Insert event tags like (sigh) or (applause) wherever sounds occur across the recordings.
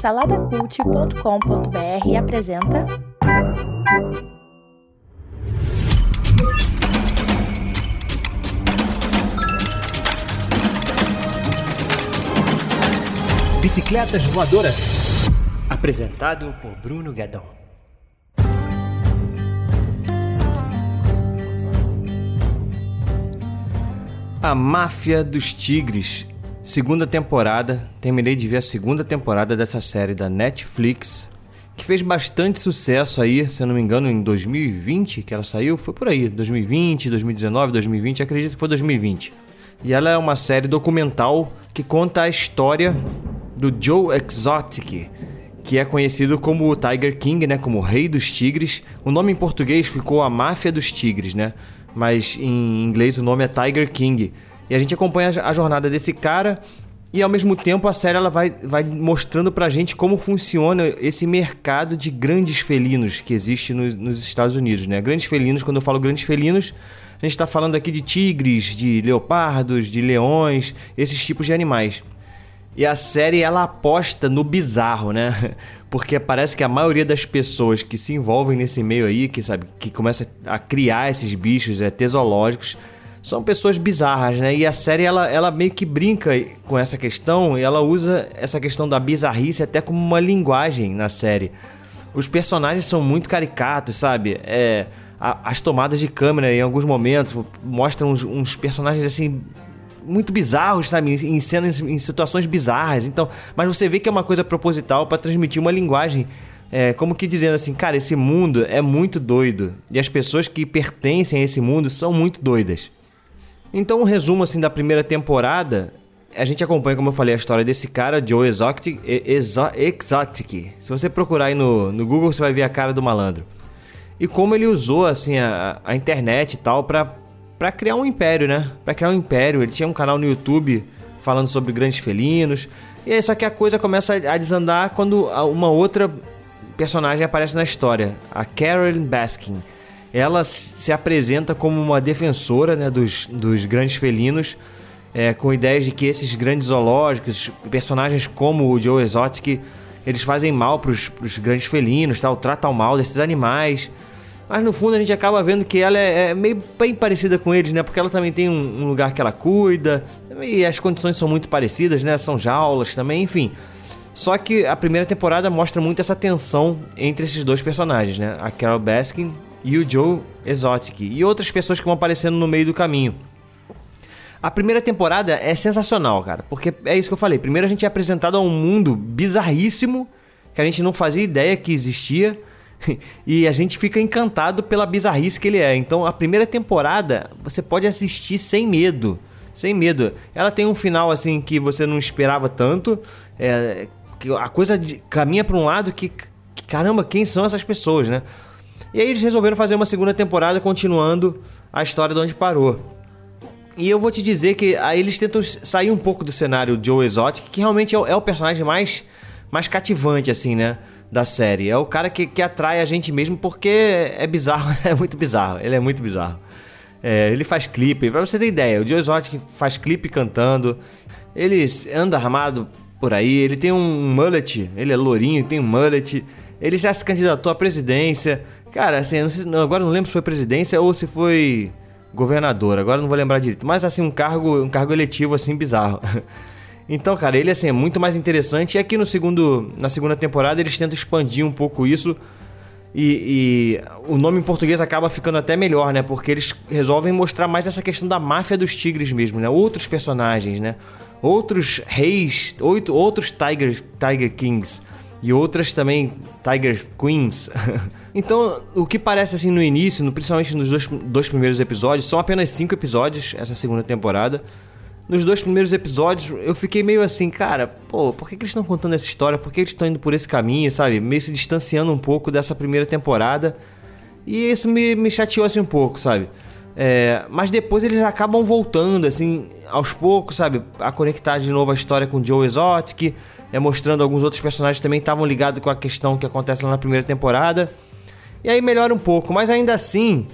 Saladacult.com.br apresenta. Bicicletas Voadoras. Apresentado por Bruno Guedon. A Máfia dos Tigres. Segunda temporada. Terminei de ver a segunda temporada dessa série da Netflix. Que fez bastante sucesso aí, se eu não me engano, em 2020 que ela saiu. Foi por aí, 2020, 2019, 2020, acredito que foi 2020. E ela é uma série documental que conta a história do Joe Exotic, que é conhecido como o Tiger King, né, como o Rei dos Tigres. O nome em português ficou a Máfia dos Tigres, né? Mas em inglês o nome é Tiger King. E a gente acompanha a jornada desse cara e ao mesmo tempo a série ela vai, vai mostrando pra gente como funciona esse mercado de grandes felinos que existe no, nos Estados Unidos, né? Grandes felinos, quando eu falo grandes felinos, a gente está falando aqui de tigres, de leopardos, de leões, esses tipos de animais. E a série ela aposta no bizarro, né? (laughs) Porque parece que a maioria das pessoas que se envolvem nesse meio aí, que sabe, que começa a criar esses bichos é, são pessoas bizarras, né? E a série ela, ela meio que brinca com essa questão e ela usa essa questão da bizarrice até como uma linguagem na série. Os personagens são muito caricatos, sabe? É, a, as tomadas de câmera em alguns momentos mostram uns, uns personagens assim muito bizarros, sabe? Em cenas, em situações bizarras. Então, mas você vê que é uma coisa proposital para transmitir uma linguagem. É, como que dizendo assim, cara, esse mundo é muito doido. E as pessoas que pertencem a esse mundo são muito doidas. Então, um resumo assim da primeira temporada, a gente acompanha, como eu falei, a história desse cara, Joe Exotic. Exo, Exotic. Se você procurar aí no, no Google, você vai ver a cara do malandro. E como ele usou assim a, a internet e tal para para criar um império, né? Para criar um império. Ele tinha um canal no YouTube falando sobre grandes felinos. E aí só que a coisa começa a desandar quando uma outra personagem aparece na história, a Carolyn Baskin. Ela se apresenta como uma defensora né, dos, dos grandes felinos, é, com ideias de que esses grandes zoológicos, personagens como o Joe Exotic, eles fazem mal para os grandes felinos, tal, tratam mal desses animais. Mas no fundo a gente acaba vendo que ela é, é meio bem parecida com eles, né? Porque ela também tem um, um, lugar que ela cuida. E as condições são muito parecidas, né? São jaulas também, enfim. Só que a primeira temporada mostra muito essa tensão entre esses dois personagens, né? A Carol Baskin e o Joe Exotic. E outras pessoas que vão aparecendo no meio do caminho. A primeira temporada é sensacional, cara. Porque é isso que eu falei. Primeiro a gente é apresentado a um mundo bizarríssimo que a gente não fazia ideia que existia (laughs) e a gente fica encantado pela bizarrice que ele é. Então a primeira temporada você pode assistir sem medo. Sem medo. Ela tem um final assim que você não esperava tanto. É, que a coisa de, caminha para um lado que, que, caramba, quem são essas pessoas, né? E aí eles resolveram fazer uma segunda temporada continuando a história de onde parou. E eu vou te dizer que aí eles tentam sair um pouco do cenário Joe Exotic, que realmente é o, é o personagem mais, mais cativante, assim, né? da série. É o cara que, que atrai a gente mesmo porque é bizarro, (laughs) é muito bizarro. Ele é muito bizarro. É, ele faz clipe, pra você ter ideia, o Joe Exotic faz clipe cantando, ele anda armado por aí, ele tem um mullet, ele é lourinho, tem um mullet, ele já se candidatou à presidência. Cara, assim, agora não lembro se foi presidência ou se foi governador, agora não vou lembrar direito, mas assim, um cargo, um cargo eletivo assim bizarro. (laughs) Então, cara, ele assim, é muito mais interessante. E aqui no segundo, na segunda temporada eles tentam expandir um pouco isso. E, e, o nome em português acaba ficando até melhor, né? Porque eles resolvem mostrar mais essa questão da máfia dos tigres mesmo, né? Outros personagens, né? Outros reis, oito, outros Tiger, Tiger Kings e outras também Tiger Queens. (laughs) então, o que parece assim no início, principalmente nos dois, dois primeiros episódios, são apenas cinco episódios essa segunda temporada nos dois primeiros episódios, eu fiquei meio assim, cara, pô, por que, que eles estão contando essa história? Por que eles estão indo por esse caminho, sabe? Meio se distanciando um pouco dessa primeira temporada. E isso me, me chateou assim um pouco, sabe? É, mas depois eles acabam voltando, assim, aos poucos, sabe? A conectar de novo a história com Joe Exotic, é, mostrando alguns outros personagens também estavam ligados com a questão que acontece lá na primeira temporada. E aí melhora um pouco, mas ainda assim,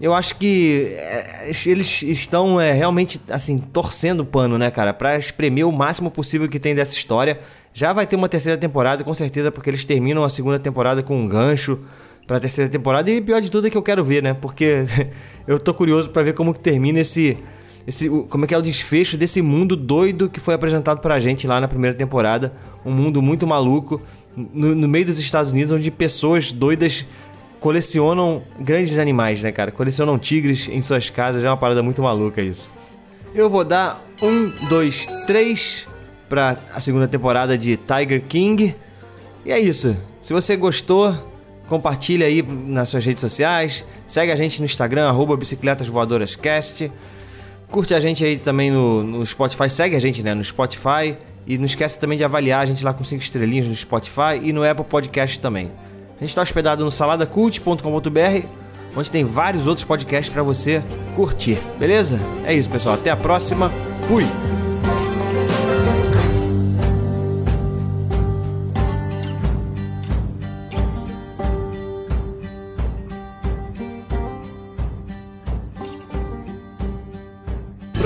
eu acho que é, eles estão é, realmente, assim, torcendo o pano, né, cara? Pra espremer o máximo possível que tem dessa história. Já vai ter uma terceira temporada, com certeza, porque eles terminam a segunda temporada com um gancho pra terceira temporada. E pior de tudo é que eu quero ver, né? Porque (laughs) eu tô curioso para ver como que termina esse. Esse, como é que é o desfecho desse mundo doido que foi apresentado pra gente lá na primeira temporada. Um mundo muito maluco, no, no meio dos Estados Unidos, onde pessoas doidas colecionam grandes animais, né, cara? Colecionam tigres em suas casas, é uma parada muito maluca isso. Eu vou dar um, dois, três para a segunda temporada de Tiger King. E é isso. Se você gostou, compartilha aí nas suas redes sociais. Segue a gente no Instagram, arroba Bicicletas Voadoras Cast. Curte a gente aí também no, no Spotify. Segue a gente né, no Spotify. E não esquece também de avaliar a gente lá com 5 estrelinhas no Spotify e no Apple Podcast também. A gente está hospedado no saladacult.com.br, onde tem vários outros podcasts para você curtir, beleza? É isso, pessoal. Até a próxima. Fui!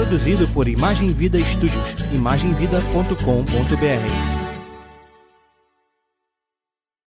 Produzido por Imagem Vida Studios, imagemvida.com.br.